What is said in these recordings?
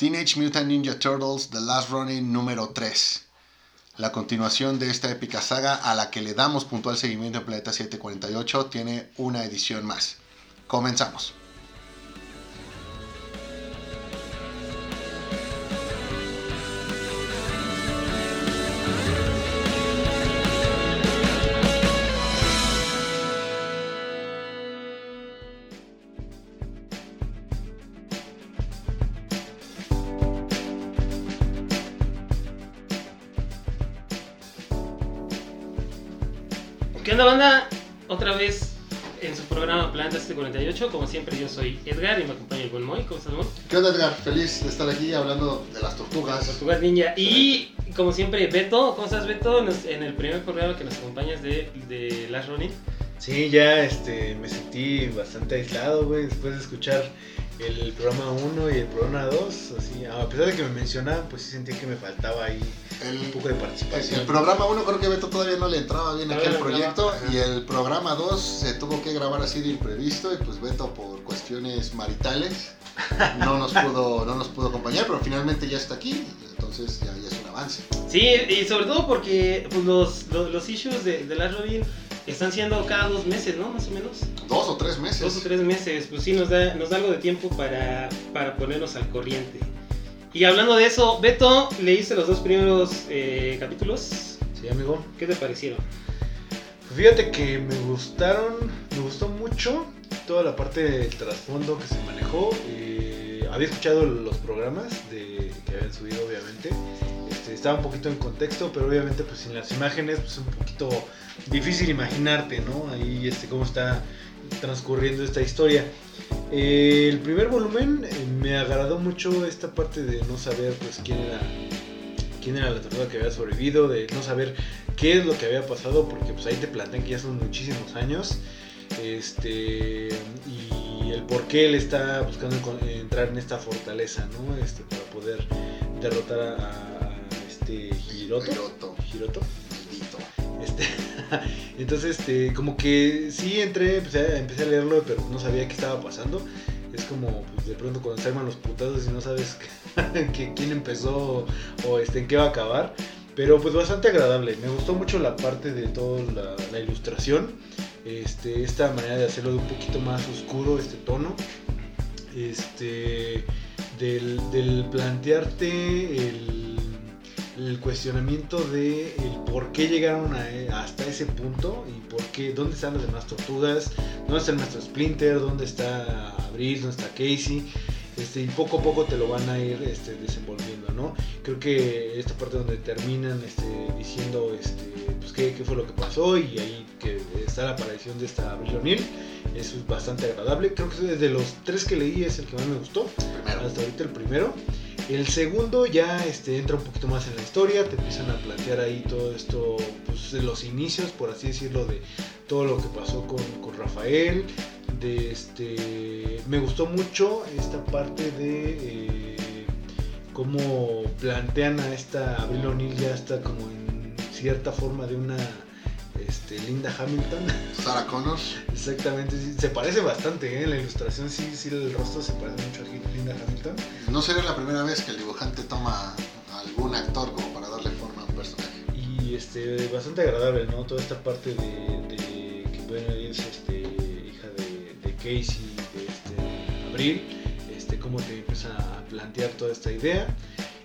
Teenage Mutant Ninja Turtles The Last Running número 3. La continuación de esta épica saga a la que le damos puntual seguimiento en Planeta 748 tiene una edición más. Comenzamos. Como siempre, yo soy Edgar y me acompaña el buen Moy. ¿Cómo estás, Moy? ¿Qué onda Edgar? Feliz de estar aquí hablando de las tortugas. Tortugas Ninja. Y como siempre, Beto. ¿Cómo estás, Beto? Nos- En el primer programa que nos acompañas de, de Last Running. Sí, ya este, me sentí bastante aislado, güey, después de escuchar el programa 1 y el programa 2. Así, a pesar de que me mencionaban, pues sí sentía que me faltaba ahí un El, poco de participación. el programa 1 creo que Beto todavía no le entraba bien aquí al proyecto y el programa 2 se tuvo que grabar así de imprevisto y pues Beto por cuestiones maritales no nos pudo, no nos pudo acompañar, pero finalmente ya está aquí, entonces ya, ya es un avance. Sí, y sobre todo porque pues, los, los, los issues de, de Last Running están siendo cada dos meses, ¿no? Más o menos. Dos o tres meses. Dos o tres meses. Pues sí, nos da, nos da algo de tiempo para, para ponernos al corriente. Y hablando de eso, Beto, leíste los dos primeros eh, capítulos. Sí, amigo. ¿Qué te parecieron? Pues fíjate que me gustaron, me gustó mucho toda la parte del trasfondo que se manejó. eh, había escuchado los programas de, que habían subido, obviamente. Este, estaba un poquito en contexto, pero obviamente pues sin las imágenes pues un poquito difícil imaginarte, ¿no? Ahí este, cómo está transcurriendo esta historia. Eh, el primer volumen eh, me agradó mucho esta parte de no saber pues quién era quién era la tortuga que había sobrevivido, de no saber qué es lo que había pasado, porque pues ahí te plantean que ya son muchísimos años. Este y el por qué él está buscando entrar en esta fortaleza, ¿no? Este, para poder derrotar a, Hiroto. Hiroto, Hiroto. maldito. Este, entonces, este, como que sí entré, empecé a, empecé a leerlo, pero no sabía qué estaba pasando. Es como pues, de pronto cuando se arman los putazos y no sabes que- quién empezó o este, en qué va a acabar. Pero pues bastante agradable. Me gustó mucho la parte de toda la, la ilustración. Este, esta manera de hacerlo de un poquito más oscuro, este tono. Este, del, del plantearte el, el cuestionamiento de el por qué llegaron a- hasta ese punto y por qué, dónde están las demás tortugas, dónde está el maestro Splinter, dónde está Abril, dónde está Casey. Este, y poco a poco te lo van a ir este, desenvolviendo, ¿no? Creo que esta parte donde terminan este, diciendo este, pues, qué, qué fue lo que pasó y ahí que está la aparición de esta Abril O'Neil, eso es bastante agradable. Creo que de los tres que leí es el que más me gustó Primero. hasta ahorita el primero. El segundo ya este, entra un poquito más en la historia, te empiezan a plantear ahí todo esto, pues los inicios, por así decirlo, de todo lo que pasó con, con Rafael. De este, me gustó mucho esta parte de eh, cómo plantean a esta Abril O'Neil ya está como en cierta forma de una este, Linda Hamilton. Sarah Connor. Exactamente, sí, se parece bastante, ¿eh? la ilustración sí, sí, el rostro se parece mucho a Linda Hamilton. No sería la primera vez que el dibujante toma a algún actor como para darle forma a un personaje. Y este, bastante agradable, ¿no? Toda esta parte de, de que bueno, es este, hija de, de Casey, de este, Abril, este, cómo te empieza a plantear toda esta idea.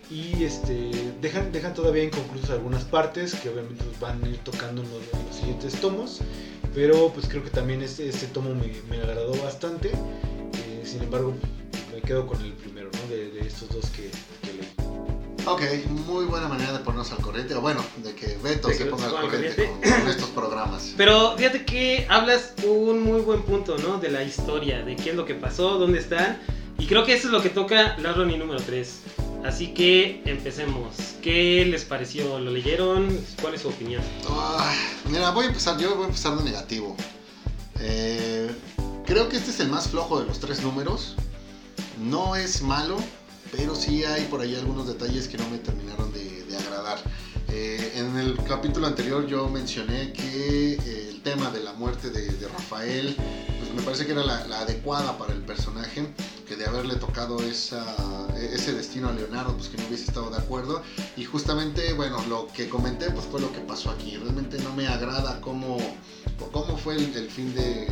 Y este, dejan, dejan todavía inconclusas algunas partes que obviamente pues, van a ir tocando en los, en los siguientes tomos. Pero pues creo que también este, este tomo me, me agradó bastante. Eh, sin embargo, me quedo con el primero, ¿no? De, de estos dos que, que leí. Ok, muy buena manera de ponernos al corriente, o bueno, de que Beto De se que ponga al corriente con, estos programas. Pero fíjate que hablas un muy buen punto, ¿no? De la historia, de qué es lo que pasó, dónde están. Y creo que eso es lo que toca Last Running número 3. Así que empecemos. ¿Qué les pareció? ¿Lo leyeron? ¿Cuál es su opinión? Mira, voy a empezar, yo voy a empezar de negativo. Eh, creo que este es el más flojo de los tres números. No es malo, pero sí hay por ahí algunos detalles que no me terminaron de, agradar. Eh, en el capítulo anterior yo mencioné que eh, el tema de la muerte de, de Rafael, pues me parece que era la, la adecuada para el personaje, que de haberle tocado esa, ese destino a Leonardo, pues que no hubiese estado de acuerdo. Y justamente, bueno, lo que comenté pues fue lo que pasó aquí. Realmente no me agrada cómo, cómo fue el, el fin de,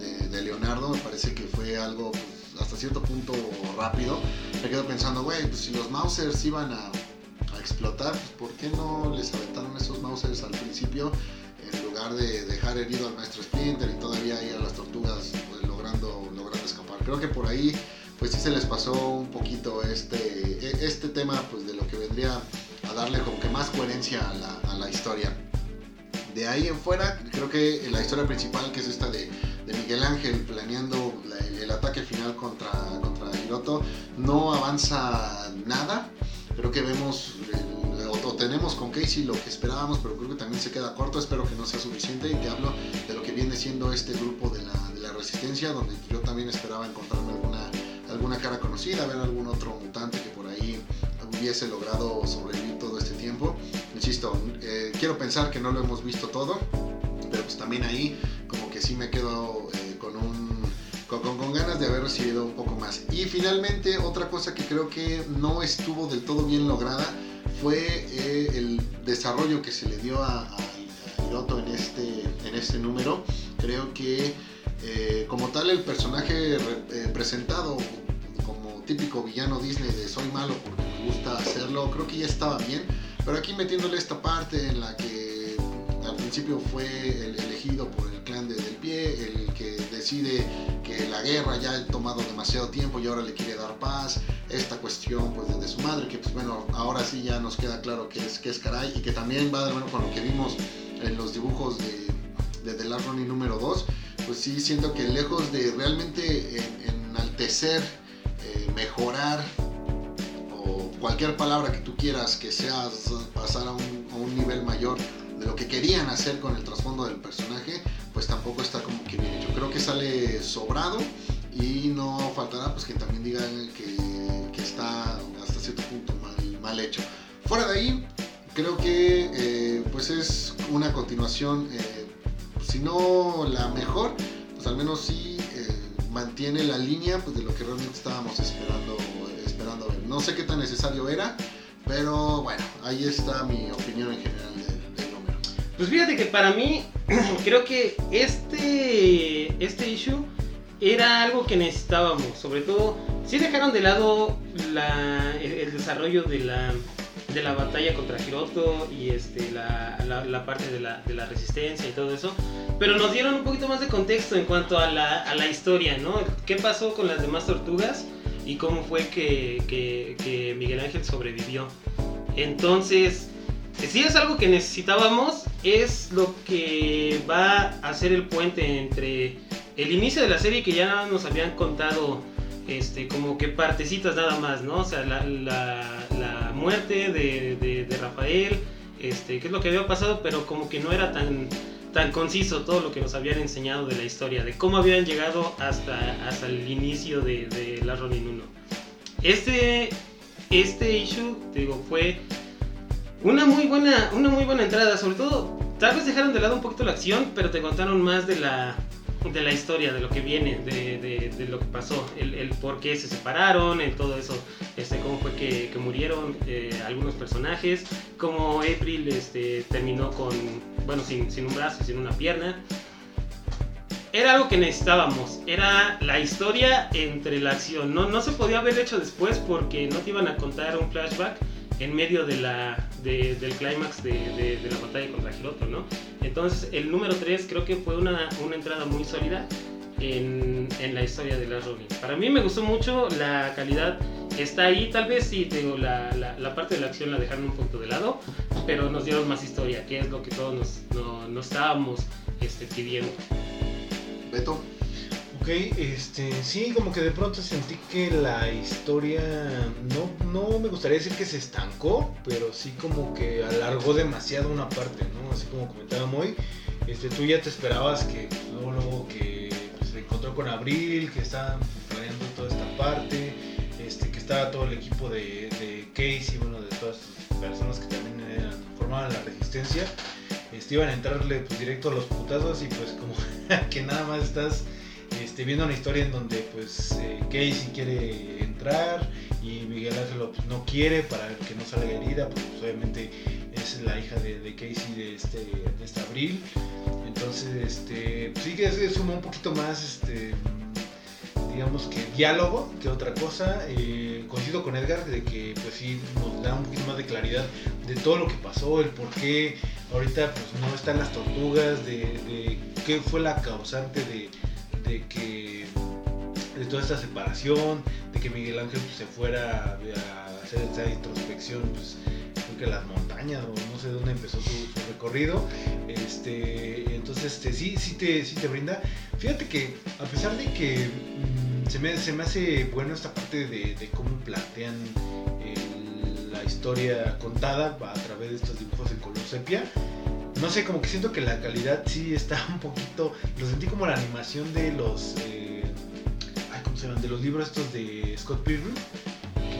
de, de, Leonardo, me parece que fue algo pues, hasta cierto punto rápido. Me quedo pensando, güey, pues si los Mausers iban a, a explotar, pues ¿por qué no les aventaron esos Mausers al principio? en lugar de dejar herido al maestro Splinter y todavía ahí a las tortugas pues, logrando. Creo que por ahí pues sí se les pasó un poquito este, este tema pues de lo que vendría a darle como que más coherencia a la, historia. De ahí en fuera, creo que la historia principal, que es esta de, Miguel Ángel planeando la, el, ataque final contra, contra Hiroto, no avanza nada. Creo que vemos el, o tenemos con Casey lo que esperábamos, pero creo que también se queda corto. Espero que no sea suficiente y que hablo de lo que viene siendo este grupo de la resistencia, donde yo también esperaba encontrarme alguna, alguna cara conocida, ver algún otro mutante que por ahí hubiese logrado sobrevivir todo este tiempo. Insisto, eh, quiero pensar que no lo hemos visto todo, pero pues también ahí como que sí me quedo eh, con un con, con, ganas de haber recibido un poco más. Y finalmente, otra cosa que creo que no estuvo del todo bien lograda fue eh, el desarrollo que se le dio a, a, a Hiroto en este, en este número. Creo que eh, como tal el personaje eh, presentado como típico villano Disney de soy malo porque me gusta hacerlo, creo que ya estaba bien. Pero aquí metiéndole esta parte en la que al principio fue el elegido por el clan de, del pie, el que decide que la guerra ya ha tomado demasiado tiempo y ahora le quiere dar paz, esta cuestión pues desde su madre, que pues bueno, ahora sí ya nos queda claro que es, que es caray y que también va de mano con lo que vimos en los dibujos de, de The Last Running número 2, pues sí siento que lejos de realmente en, enaltecer, eh, mejorar o cualquier palabra que tú quieras que sea pasar a un, a un nivel mayor de lo que querían hacer con el trasfondo del personaje, pues tampoco está como que bien hecho. Creo que sale sobrado y no faltará pues que también digan que, está hasta cierto punto mal, mal, hecho. Fuera de ahí, creo que eh, pues es una continuación, eh, si no la mejor, pues al menos sí eh, mantiene la línea pues, de lo que realmente estábamos esperando, esperando ver. No sé qué tan necesario era, pero bueno, ahí está mi opinión en general de, pues fíjate que para mí, creo que este, este issue era algo que necesitábamos. Sobre todo, si dejaron de lado la, el, desarrollo de la, de la batalla contra Hiroto y este, la, la, la parte de la, de la, resistencia y todo eso. Pero nos dieron un poquito más de contexto en cuanto a la, a historia, ¿no? ¿Qué pasó con las demás tortugas? Y cómo fue que, que, que Miguel Ángel sobrevivió. Entonces, si es algo que necesitábamos, es lo que va a hacer el puente entre el inicio de la serie que ya nos habían contado este, como que partecitas nada más, ¿no? O sea, la, la, muerte de, de, de, Rafael, este, qué es lo que había pasado, pero como que no era tan, tan conciso todo lo que nos habían enseñado de la historia, de cómo habían llegado hasta, hasta el inicio de, de la Ronin 1. Este, este issue, digo, fue una muy buena, una muy buena entrada, sobre todo, tal vez dejaron de lado un poquito la acción, pero te contaron más de la, de la historia, de lo que viene, de, de, lo que pasó, el, el, por qué se separaron, el todo eso, este, cómo fue que, que murieron eh, algunos personajes, cómo April este, terminó con, bueno, sin, sin un brazo, sin una pierna. Era algo que necesitábamos, era la historia entre la acción, no, no se podía haber hecho después porque no te iban a contar un flashback en medio de la, de, del clímax de, de, de, la batalla contra Hiroto, ¿no? Entonces, el número 3 creo que fue una, una entrada muy sólida en, en, la historia de la Robin. Para mí me gustó mucho, la calidad está ahí, tal vez sí, digo, la, la, la, parte de la acción la dejaron un poco de lado, pero nos dieron más historia, que es lo que todos nos, no, nos estábamos este, pidiendo. Beto. Ok, este, sí, como que de pronto sentí que la historia no, no me gustaría decir que se estancó, pero sí como que alargó demasiado una parte, ¿no? Así como comentaba Moy, este, tú ya te esperabas que luego, luego que pues, se encontró con Abril, que estaban planeando toda esta parte, este, que estaba todo el equipo de, de Casey, bueno, de todas las personas que también formaban la resistencia, este, iban a entrarle pues, directo a los putazos y pues como que nada más estás este, viendo una historia en donde pues eh, Casey quiere entrar y Miguel Ángel pues, no quiere para que no salga herida, pues, obviamente es la hija de, Casey de este, de este abril. Entonces, este, sí que es, suma un poquito más, este, digamos que diálogo que otra cosa. Eh, coincido con Edgar de que pues sí nos da un poquito más de claridad de todo lo que pasó, el por qué ahorita pues no están las tortugas, de qué fue la causante de, de que de toda esta separación, de que Miguel Ángel pues, se fuera a hacer esa introspección, pues creo que las montañas o no sé dónde empezó su, recorrido. Este, entonces este, sí, sí te, sí te brinda. Fíjate que a pesar de que mm, se, me, se me hace bueno esta parte de, cómo plantean el- la historia contada a través de estos dibujos en color sepia, no sé, como que siento que la calidad sí está un poquito. Lo sentí como la animación de los. eh, ay, ¿Cómo se llaman? De los libros estos de Scott Pilgrim.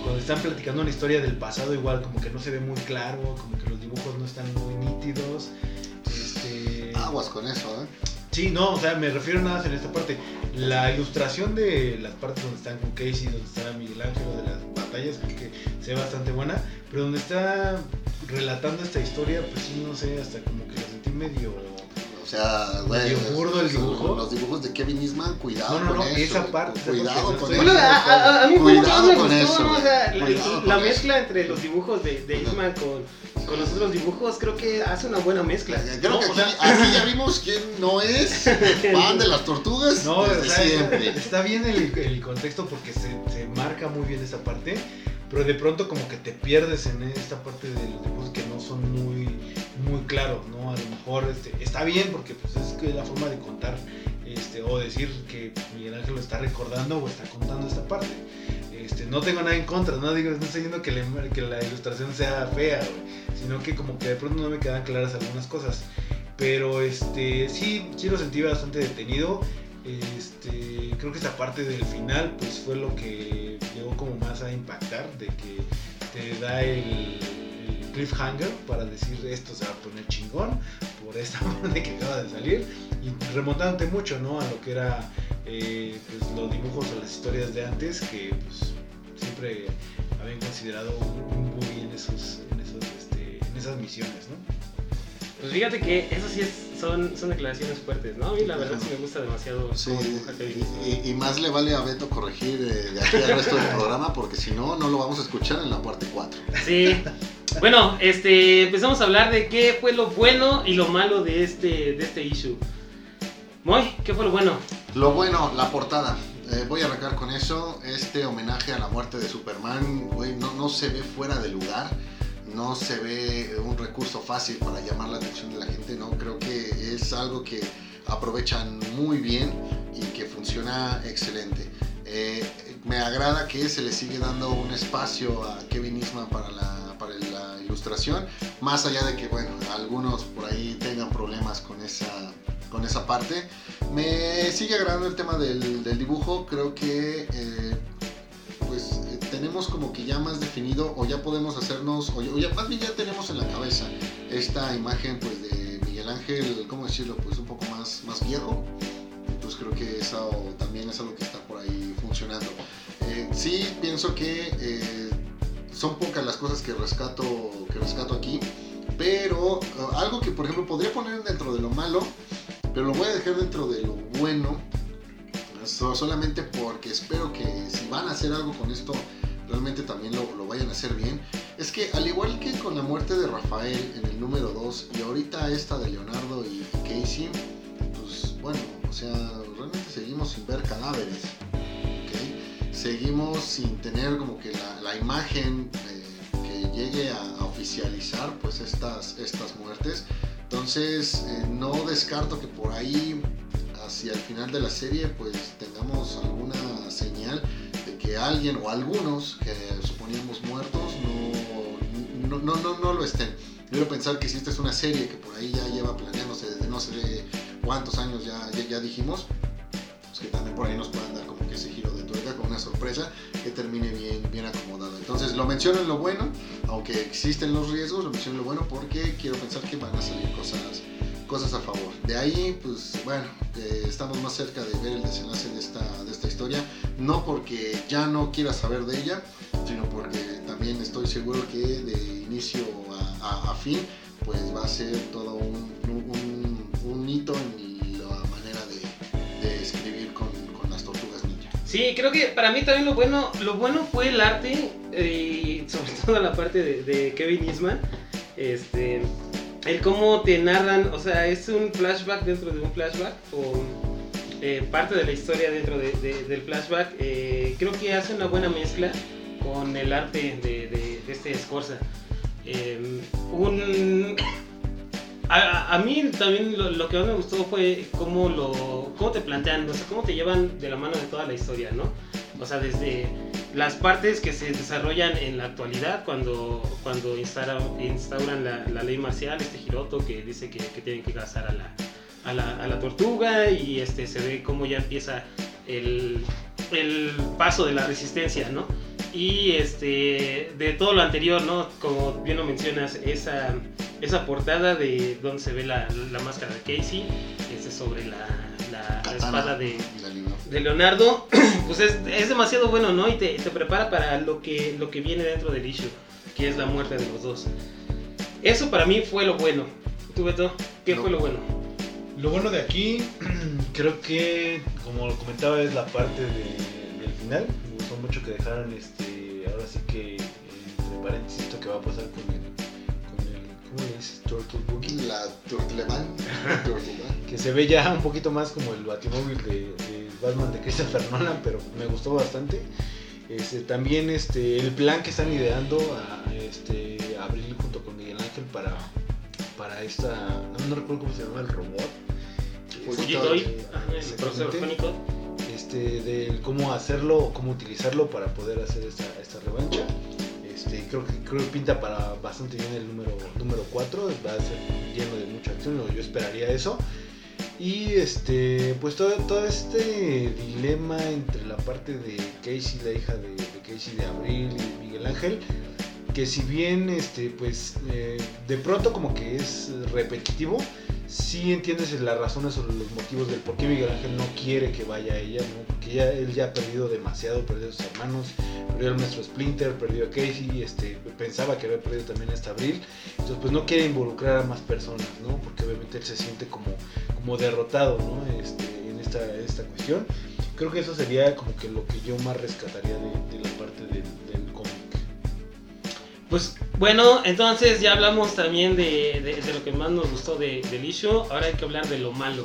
Cuando están platicando una historia del pasado, igual como que no se ve muy claro, como que los dibujos no están muy nítidos. Este. Aguas con eso, ¿eh? Sí, no, o sea, me refiero nada más en esta parte. La ilustración de las partes donde están con Casey, donde está Miguel Ángel, de las batallas, que se ve bastante buena. Pero donde está relatando esta historia, pues sí, no sé, hasta como que lo sentí medio. O sea, güey. Medio burdo el los- dibujo. Los dibujos de Kevin Eastman, cuidado No, no, con no, eso. esa parte, esa Cuidado con eso. Bueno, a, a- mí Cuidado me con gustó, eso, ¿no? O sea, la, la con mezcla entre los dibujos de, de Isma con, con los otros dibujos creo que hace una buena mezcla. Creo No, que o aquí, sea- aquí ya vimos quién no es fan de las tortugas No, desde o sea, siempre. está bien el, el contexto porque se, se marca muy bien esta parte, pero de pronto como que te pierdes en esta parte de los dibujos que no son muy, muy claros, ¿no? A lo mejor este, está bien porque pues, es la forma de contar este, o decir que Miguel Ángel lo está recordando o está contando esta parte. Este, no tengo nada en contra, no digo, no estoy diciendo que, le- que la ilustración sea fea, sino que como que de pronto no me quedan claras algunas cosas. Pero este, sí, sí lo sentí bastante detenido. Este, creo que esta parte del final pues fue lo que llegó como más a impactar, de que te da el, cliffhanger para decir esto se va a poner chingón por esta parte que acaba de salir y remontándote mucho ¿no? a lo que era eh, pues, los dibujos o las historias de antes que pues, siempre habían considerado un, un este, en esas misiones. Pues fíjate que eso sí es, son, son declaraciones fuertes, ¿no? A mí la verdad sí me gusta demasiado Sí, y más le vale a Beto corregir eh, de aquí al resto del programa porque si no, no lo vamos a escuchar en la parte 4. Sí. Bueno, este, empezamos a hablar de qué fue lo bueno y lo malo de este, de este issue. Moy, ¿qué fue lo bueno? Lo bueno, la portada. Eh, voy a arrancar con eso. Este homenaje a la muerte de Superman, güey, no, no se ve fuera de lugar. No se ve un recurso fácil para llamar la atención de la gente, ¿no? Creo que es algo que aprovechan muy bien y que funciona excelente. Eh, me agrada que se le sigue dando un espacio a Kevin Eastman para la, para la ilustración, más allá de que, bueno, algunos por ahí tengan problemas con esa, con esa parte. Me sigue agradando el tema del, del dibujo, creo que eh, pues tenemos como que ya más definido o ya podemos hacernos, o ya, o ya- más bien ya tenemos en la cabeza esta imagen pues de Miguel Ángel, ¿cómo decirlo? Pues un poco más, más viejo. Entonces creo que eso también es algo que está por ahí funcionando. Eh, sí, pienso que eh, son pocas las cosas que rescato, que rescato aquí, pero eh, algo que por ejemplo podría poner dentro de lo malo, pero lo voy a dejar dentro de lo bueno, so- solamente porque espero que si van a hacer algo con esto, realmente también lo, lo vayan a hacer bien. Es que al igual que con la muerte de Rafael en el número 2 y ahorita esta de Leonardo y Casey, pues bueno, o sea, realmente seguimos sin ver cadáveres. ¿ok? Seguimos sin tener como que la, la imagen eh, que llegue a, a oficializar pues estas, estas muertes. Entonces eh, no descarto que por ahí hacia el final de la serie pues tengamos alguna señal alguien o algunos que suponíamos muertos no, no, no, no, lo estén. Quiero pensar que si esta es una serie que por ahí ya lleva planeándose desde no sé cuántos años ya, ya, ya dijimos, pues que también por ahí nos puedan dar como que ese giro de tuerca con una sorpresa que termine bien, bien acomodado. Entonces lo menciono en lo bueno, aunque existen los riesgos, lo menciono en lo bueno porque quiero pensar que van a salir cosas, cosas a favor. De ahí, pues bueno, eh, estamos más cerca de ver el desenlace de esta, de esta historia, no porque ya no quiera saber de ella, sino porque también estoy seguro que de inicio a, fin, pues va a ser todo un, un- un hito en la manera de, escribir con, las tortugas ninja. Sí, creo que para mí también lo bueno, lo bueno fue el arte, eh, y sobre todo la parte de, de Kevin Eastman, este, el cómo te narran, o sea, es un flashback dentro de un flashback, o eh, parte de la historia dentro de- de- del flashback, eh, creo que hace una buena mezcla con el arte de, este Scorza. Eh, un... A, a mí también lo, lo que más me gustó fue cómo, lo, cómo te plantean, o sea, cómo te llevan de la mano de toda la historia, ¿no? O sea, desde las partes que se desarrollan en la actualidad, cuando, cuando instauran, instauran la, la ley marcial, este Hiroto que dice que, que tienen que cazar a la, a la, a la tortuga y este, se ve cómo ya empieza el, el paso de la resistencia, ¿no? Y este, de todo lo anterior, ¿no? Como bien lo mencionas, esa, esa portada de donde se ve la, la máscara de Casey, este, sobre la, la- espada de, la. De Leonardo, pues es, es demasiado bueno, ¿no? Y te, te prepara para lo que, lo que viene dentro del issue, que es la muerte de los dos. Eso para mí fue lo bueno. ¿Tú, Beto? ¿Qué No. fue lo bueno? Lo bueno de aquí, creo que, como lo comentaba, es la parte de- del final. Me gustó mucho que dejaran, este, ahora sí que, entre paréntesis, esto que va a pasar con el, con el ¿cómo le dices? Turtle Boogie. La Turtleman. Que se ve ya un poquito más como el batimóvil de, de Batman de Christopher Nolan, pero me gustó bastante. Este, también este, el plan que están ideando a este, Abril junto con Miguel Ángel para, para esta, no, no recuerdo cómo se llama el robot. Este, ajá, el este, de cómo hacerlo o cómo utilizarlo para poder hacer esta, esta revancha. Este, creo que creo que pinta para bastante bien el número número 4, va a ser lleno de mucha acción, yo esperaría eso. Y este, pues todo, todo este dilema entre la parte de Casey, la hija de, Casey de Abril y Miguel Ángel, que si bien este, pues eh, de pronto como que es repetitivo, sí entiendes las razones o los motivos del por qué Miguel Ángel no quiere que vaya ella, ¿no? Porque ya, él ya ha perdido demasiado, perdió a sus hermanos, perdió al maestro Splinter, perdió a Casey, este, pensaba que había perdido también a esta Abril, entonces pues no quiere involucrar a más personas, ¿no? Porque obviamente él se siente como, como derrotado, ¿no? Este, en, esta, esta cuestión. Creo que eso sería como que lo que yo más rescataría de, de la parte del, del cómic. Pues bueno, entonces ya hablamos también de, de- lo que más nos gustó de, del issue. Ahora hay que hablar de lo malo.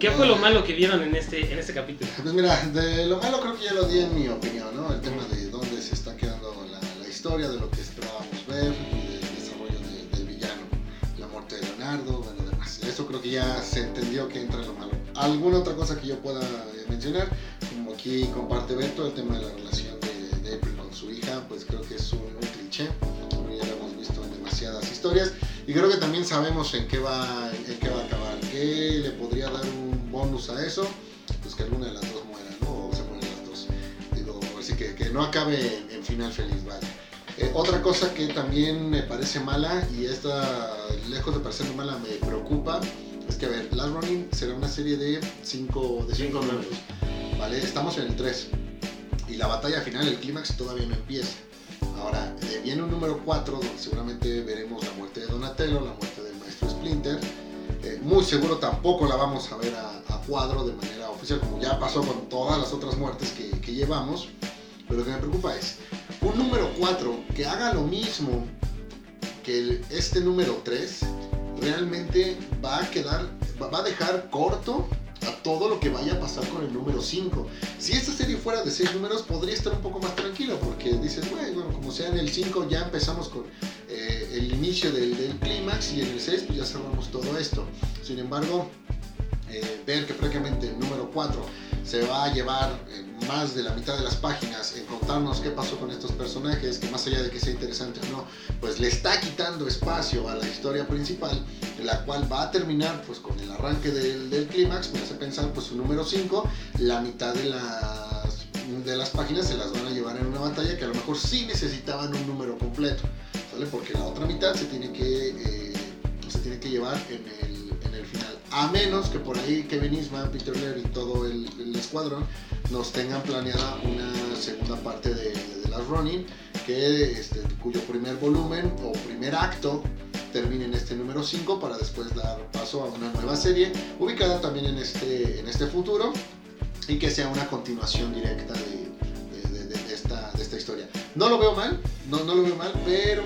¿Qué fue lo malo que vieron en este, en este capítulo? Pues mira, de lo malo creo que ya lo di en mi opinión, ¿no? El tema de dónde se está quedando la, historia, de lo que esperábamos ver y del desarrollo de- del villano, la muerte de Leonardo, bueno, demás. Eso creo que ya se entendió que entra en lo malo. ¿Alguna otra cosa que yo pueda eh, mencionar? Como aquí comparte Beto, el tema de la relación historias. Y creo que también sabemos en qué va, en qué va a acabar. ¿Qué le podría dar un bonus a eso? Pues que alguna de las dos muera, ¿no? O se mueren las dos. Digo, así que, que no acabe en, en final feliz, vale. Eh, otra cosa que también me parece mala, y esta, lejos de parecerme mala, me preocupa, es que, a ver, Last Running será una serie de cinco, de cinco números, ¿vale? Estamos en el 3. Y la batalla final, el clímax, todavía no empieza. Ahora, eh, viene un número 4 donde seguramente veremos la muerte de Donatello, la muerte del maestro Splinter. Eh, muy seguro tampoco la vamos a ver a, cuadro de manera oficial, como ya pasó con todas las otras muertes que, llevamos. Pero lo que me preocupa es un número 4 que haga lo mismo que este número 3, realmente va a quedar, va a dejar corto a todo lo que vaya a pasar con el número 5. Si esta serie fuera de 6 números, podría estar un poco más tranquilo, porque dices, bueno, como sea en el 5 ya empezamos con eh, el inicio del, del clímax y en el 6 pues ya cerramos todo esto. Sin embargo, eh, ver que prácticamente el número 4 se va a llevar eh, más de la mitad de las páginas en contarnos qué pasó con estos personajes, que más allá de que sea interesante o no, pues le está quitando espacio a la historia principal, la cual va a terminar pues con el arranque del, clímax, me hace pensar pues su número 5, la mitad de las, de las páginas se las van a llevar en una batalla que a lo mejor sí necesitaban un número completo, ¿sale? Porque la otra mitad se tiene que, eh, se tiene que llevar en el, A menos que por ahí Kevin Eastman, Peter Laird y todo el, el escuadrón nos tengan planeada una segunda parte de, de las Running, que, este, cuyo primer volumen o primer acto termine en este número 5 para después dar paso a una nueva serie ubicada también en este, en este futuro y que sea una continuación directa de, de- de- de esta, esta historia. No lo veo mal, no, no lo veo mal, pero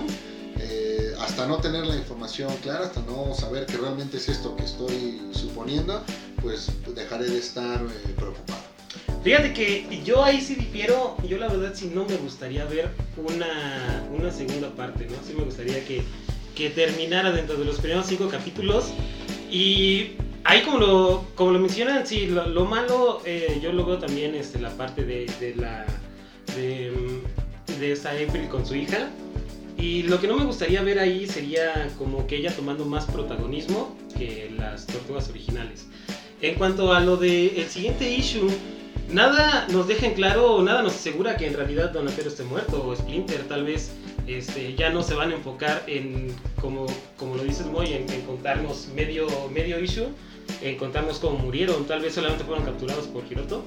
hasta no tener la información clara, hasta no saber que realmente es esto que estoy suponiendo, pues dejaré de estar eh, preocupado. Fíjate que yo ahí sí difiero, yo la verdad sí no me gustaría ver una, una segunda parte, ¿no? Sí me gustaría que, que terminara dentro de los primeros cinco capítulos y ahí como lo, como lo mencionan, sí, lo, lo malo eh, yo lo veo también este, la parte de, de la de esta April con su hija y lo que no me gustaría ver ahí sería como que ella tomando más protagonismo que las tortugas originales. En cuanto a lo del el siguiente issue, nada nos deja en claro, nada nos asegura que en realidad Donatello esté muerto o Splinter tal vez este, ya no se van a enfocar en, como, como lo dices Moy, en, en contarnos medio, medio issue, en contarnos cómo murieron, tal vez solamente fueron capturados por Hiroto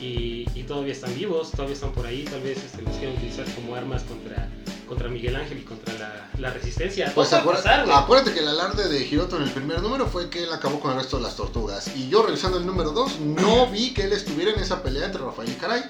y, y todavía están vivos, todavía están por ahí, tal vez este, los quieren utilizar como armas contra, contra Miguel Ángel y contra la, la resistencia. Pues acuérdate, pasar, acuérdate que el alarde de Hiroto en el primer número fue que él acabó con el resto de las tortugas. Y yo revisando el número 2 no vi que él estuviera en esa pelea entre Rafael y Caray.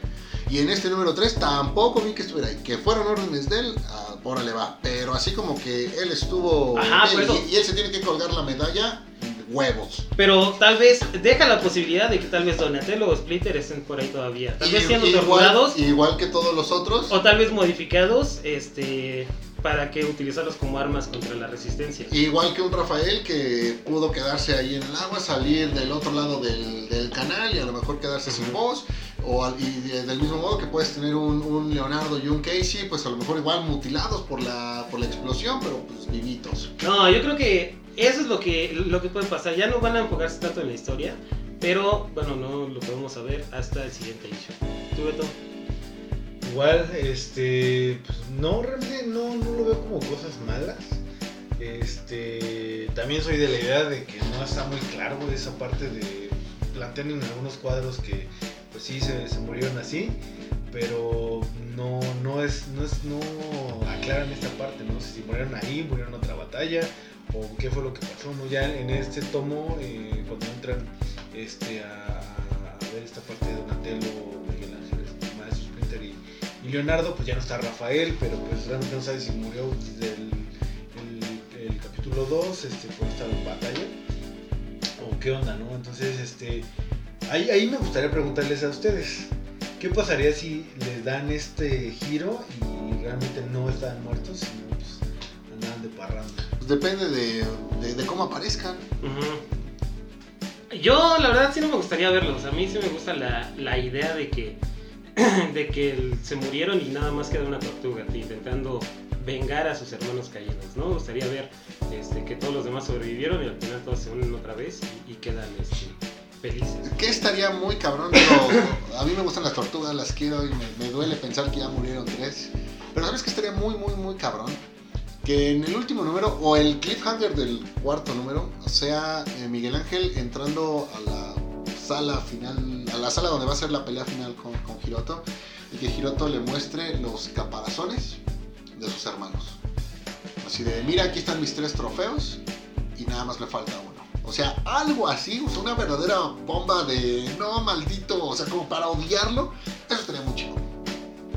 Y en este número 3 tampoco vi que estuviera ahí. Que fueron órdenes de él, ah, órale va. Pero así como que él estuvo... Ajá, eso. y, y él se tiene que colgar la medalla, huevos. Pero tal vez deja la posibilidad de que tal vez Donatello o Splinter estén por ahí todavía. Tal vez siendo torturados igual que todos los otros. o tal vez modificados este, para que utilizarlos como armas contra la resistencia. Igual que un Rafael que pudo quedarse ahí en el agua, salir del otro lado del, del canal y a lo mejor quedarse sin voz. O y de- del mismo modo que puedes tener un, un Leonardo y un Casey, pues a lo mejor igual mutilados por la, por la explosión, pero pues vivitos. No, yo creo que eso es lo que, lo que puede pasar. Ya no van a enfocarse tanto en la historia, pero bueno, no lo podemos saber hasta el siguiente issue. ¿Tú, Beto? Igual, este, pues no, realmente no, no lo veo como cosas malas. Este, también soy de la idea de que no está muy claro esa parte de plantean en algunos cuadros que pues sí se, se murieron así, pero no, no es, no es, no aclaran esta parte, no sé si murieron ahí, murieron en otra batalla, o qué fue lo que pasó, ¿no? Ya en este tomo, eh, cuando entran este, a, ver esta parte de Donatello, Miguel Ángel, este, Maestro Splinter y, y Leonardo, pues ya no está Rafael, pero pues realmente no sabe si murió desde el, capítulo 2 este, por esta batalla, o qué onda, ¿no? Entonces, este, ahí, ahí me gustaría preguntarles a ustedes, ¿qué pasaría si les dan este giro y realmente no están muertos, sino pues andaban de parranda? Depende de, de- de cómo aparezcan. Yo, la verdad, sí no me gustaría verlos. A mí sí me gusta la, la idea de que, de que se murieron y nada más queda una tortuga intentando vengar a sus hermanos caídos. ¿no? Me gustaría ver este, que todos los demás sobrevivieron y al final todos se unen otra vez y, y quedan este, felices. Que estaría muy cabrón, pero a mí me gustan las tortugas, las quiero y me, me duele pensar que ya murieron tres. Pero ¿sabes que estaría muy, muy, muy cabrón? Que en el último número, o el cliffhanger del cuarto número, sea eh, Miguel Ángel entrando a la sala final, a la sala donde va a ser la pelea final con, con Hiroto, y que Hiroto le muestre los caparazones de sus hermanos. Así de, mira, aquí están mis tres trofeos y nada más le falta uno. O sea, algo así, una verdadera bomba de no, maldito, o sea, como para odiarlo,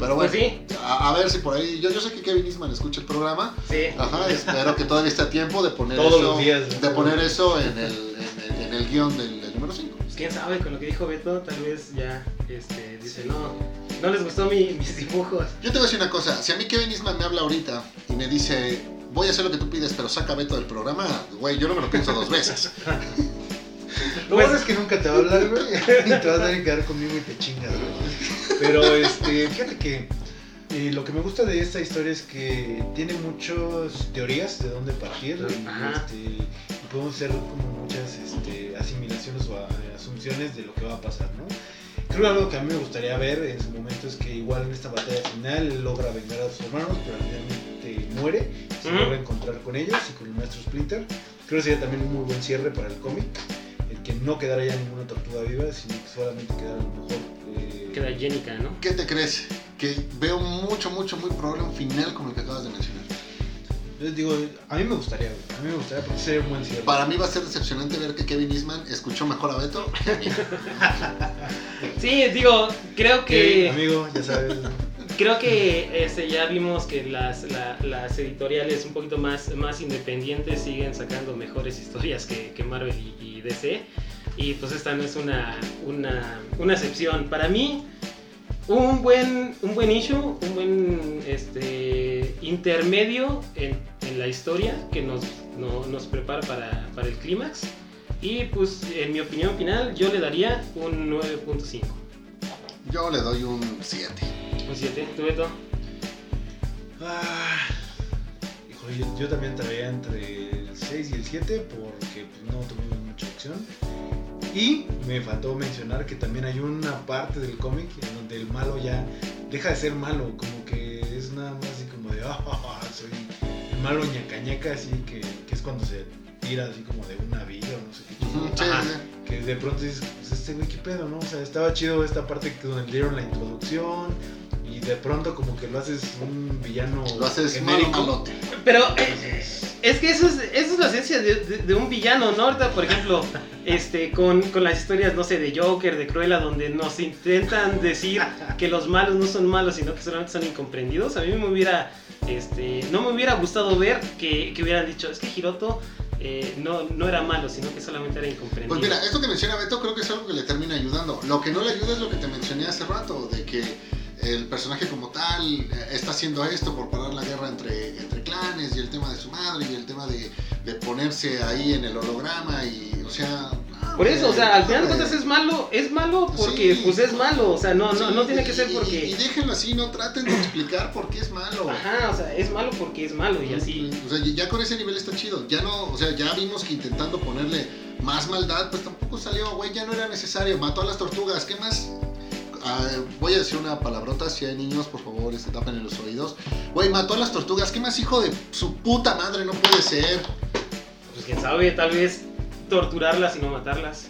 Pero bueno, Pues sí, a, a ver si por ahí, yo, yo sé que Kevin Eastman escucha el programa, sí. ajá, espero que todavía esté a tiempo de poner Todos eso, los días, de ¿no? poner eso en el, en el, en el guion del, del número 5. Pues quién sabe, con lo que dijo Beto, tal vez ya este, dice, no, no les gustó mi- mis dibujos. Yo te voy a decir una cosa, si a mí Kevin Eastman me habla ahorita y me dice, voy a hacer lo que tú pides, pero saca a Beto del programa, güey, yo no me lo pienso dos veces. Lo Pues- bueno es que nunca te va a hablar, güey, y te vas a tener que quedar conmigo y te chingas, güey. Pero, este, fíjate que eh, lo que me gusta de esta historia es que tiene muchas teorías de dónde partir este, y podemos hacer como muchas este, asimilaciones o a- asunciones de lo que va a pasar, ¿no? Creo que algo que a mí me gustaría ver en su momento es que igual en esta batalla final él logra vengar a sus hermanos, pero finalmente muere, se logra encontrar con ellos y con el maestro Splinter. Creo que sería también un muy buen cierre para el cómic. que no quedara ya ninguna tortuga viva, sino que solamente quedara a lo mejor. eh, Queda Jenica, ¿no? ¿Qué te crees? Que veo mucho, mucho, muy probable un final como el que acabas de mencionar. Yo digo, a mí me gustaría, güey, a mí me gustaría porque sería un buen cierre. Para mí va a ser decepcionante ver que Kevin Eastman escuchó mejor a Beto. que a mí. Sí, digo, creo que. Amigo, ya sabes. Creo que este, ya vimos que las, la- las editoriales un poquito más, más independientes siguen sacando mejores historias que, que Marvel y, y DC. Y pues esta no es una, una, una excepción. Para mí, un buen, un buen issue, un buen este, intermedio en, en la historia que nos, no- nos prepara para, para el clímax. Y pues en mi opinión final yo le daría un 9.5. Yo le doy un 7. Un 7, ¿tú Beto? Ah, híjole, yo, yo también traía entre el 6 y el 7 porque pues, no tuvimos mucha acción. Y me faltó mencionar que también hay una parte del cómic en donde el malo ya deja de ser malo, como que es nada más así como de, ah, soy el malo ñaca ñaca", así que, que es cuando se tira así como de una vida o no sé qué. Sí, Ajá. sí. Que de pronto dices, pues este güey, qué pedo, ¿no? O sea, estaba chido esta parte donde le dieron la introducción de pronto como que lo haces un villano Lo haces malo genérico. malote. Pero eh, es que eso es, eso es la esencia de, de- de un villano, ¿no? Ahorita, por ejemplo, este, con, con las historias, no sé, de Joker, de Cruella, donde nos intentan decir que los malos no son malos, sino que solamente son incomprendidos. A mí me hubiera, este, no me hubiera gustado ver que, que hubieran dicho, es que Hiroto eh, no, no era malo, sino que solamente era incomprendido. Pues mira, esto que menciona Beto creo que es algo que le termina ayudando. Lo que no le ayuda es lo que te mencioné hace rato, de que el personaje como tal eh, está haciendo esto por parar la guerra entre, entre clanes y el tema de su madre y el tema de, de ponerse ahí en el holograma y, o sea... no, Por eso, o sea, al final de cuentas es malo, es malo porque Sí. pues es malo, o sea, no, no, Sí, no tiene que ser porque... Y, y déjenlo así, no traten de explicar por qué es malo. Ajá, o sea, es malo porque es malo y así. O sea, ya con ese nivel está chido. Ya no, o sea, ya vimos que intentando ponerle más maldad, pues tampoco salió, güey, ya no era necesario. Mató a las tortugas, ¿qué más? Ah, voy a decir una palabrota, si hay niños, por favor, se tapen en los oídos. Güey, mató a las tortugas, ¿qué más hijo de su puta madre no puede ser? Pues quién sabe, tal vez torturarlas y no matarlas.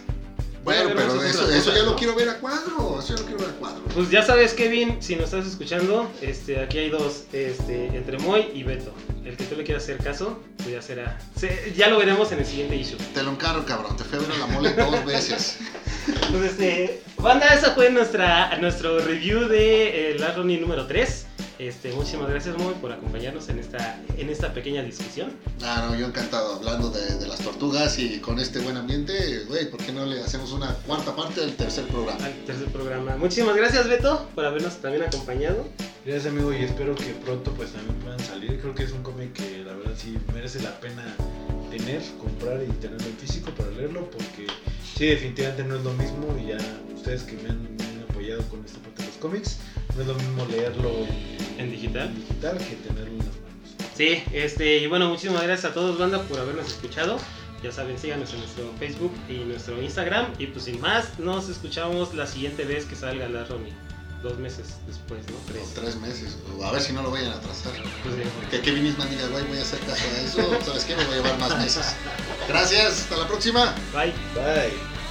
Bueno, pero eso, ya lo quiero ver a cuadro, eso ya lo quiero ver a cuadro. Pues ya sabes, Kevin, si nos estás escuchando, este, aquí hay dos, este, entre Moy y Beto. El que tú le quieras hacer caso, pues ya será. se- ya lo veremos en el siguiente issue. Te lo encargo, cabrón, te fui a ver a la mole dos veces. Pues este, banda, esa fue nuestra, nuestro review de eh, Last Ronin número 3. Este, muchísimas gracias, Moy, por acompañarnos en esta, en esta pequeña discusión. Ah, no, yo encantado hablando de, de las tortugas y con este buen ambiente, güey, ¿por qué no le hacemos una cuarta parte del tercer programa? Al tercer programa. Muchísimas gracias, Beto, por habernos también acompañado. gracias amigo y espero que pronto pues también puedan salir. Creo que es un cómic que la verdad sí merece la pena tener, comprar y tenerlo en físico para leerlo porque sí definitivamente no es lo mismo y ya ustedes que me han, me han apoyado con esta parte de los cómics, no es lo mismo leerlo en, ¿En digital? en digital que tenerlo en las manos. Sí, este, y bueno, muchísimas gracias a todos, banda, por habernos escuchado. Ya saben, síganos en nuestro Facebook y nuestro Instagram. Y pues sin más, nos escuchamos la siguiente vez que salga la Ronnie. Dos meses después, ¿no? O Tres. tres meses, o a ver si no lo vayan a atrasar. Pues, bien. Que Kevin Eastman diga, güey, voy a hacer caso a eso, ¿sabes qué? Me voy a llevar más meses. Gracias, hasta la próxima. Bye. Bye.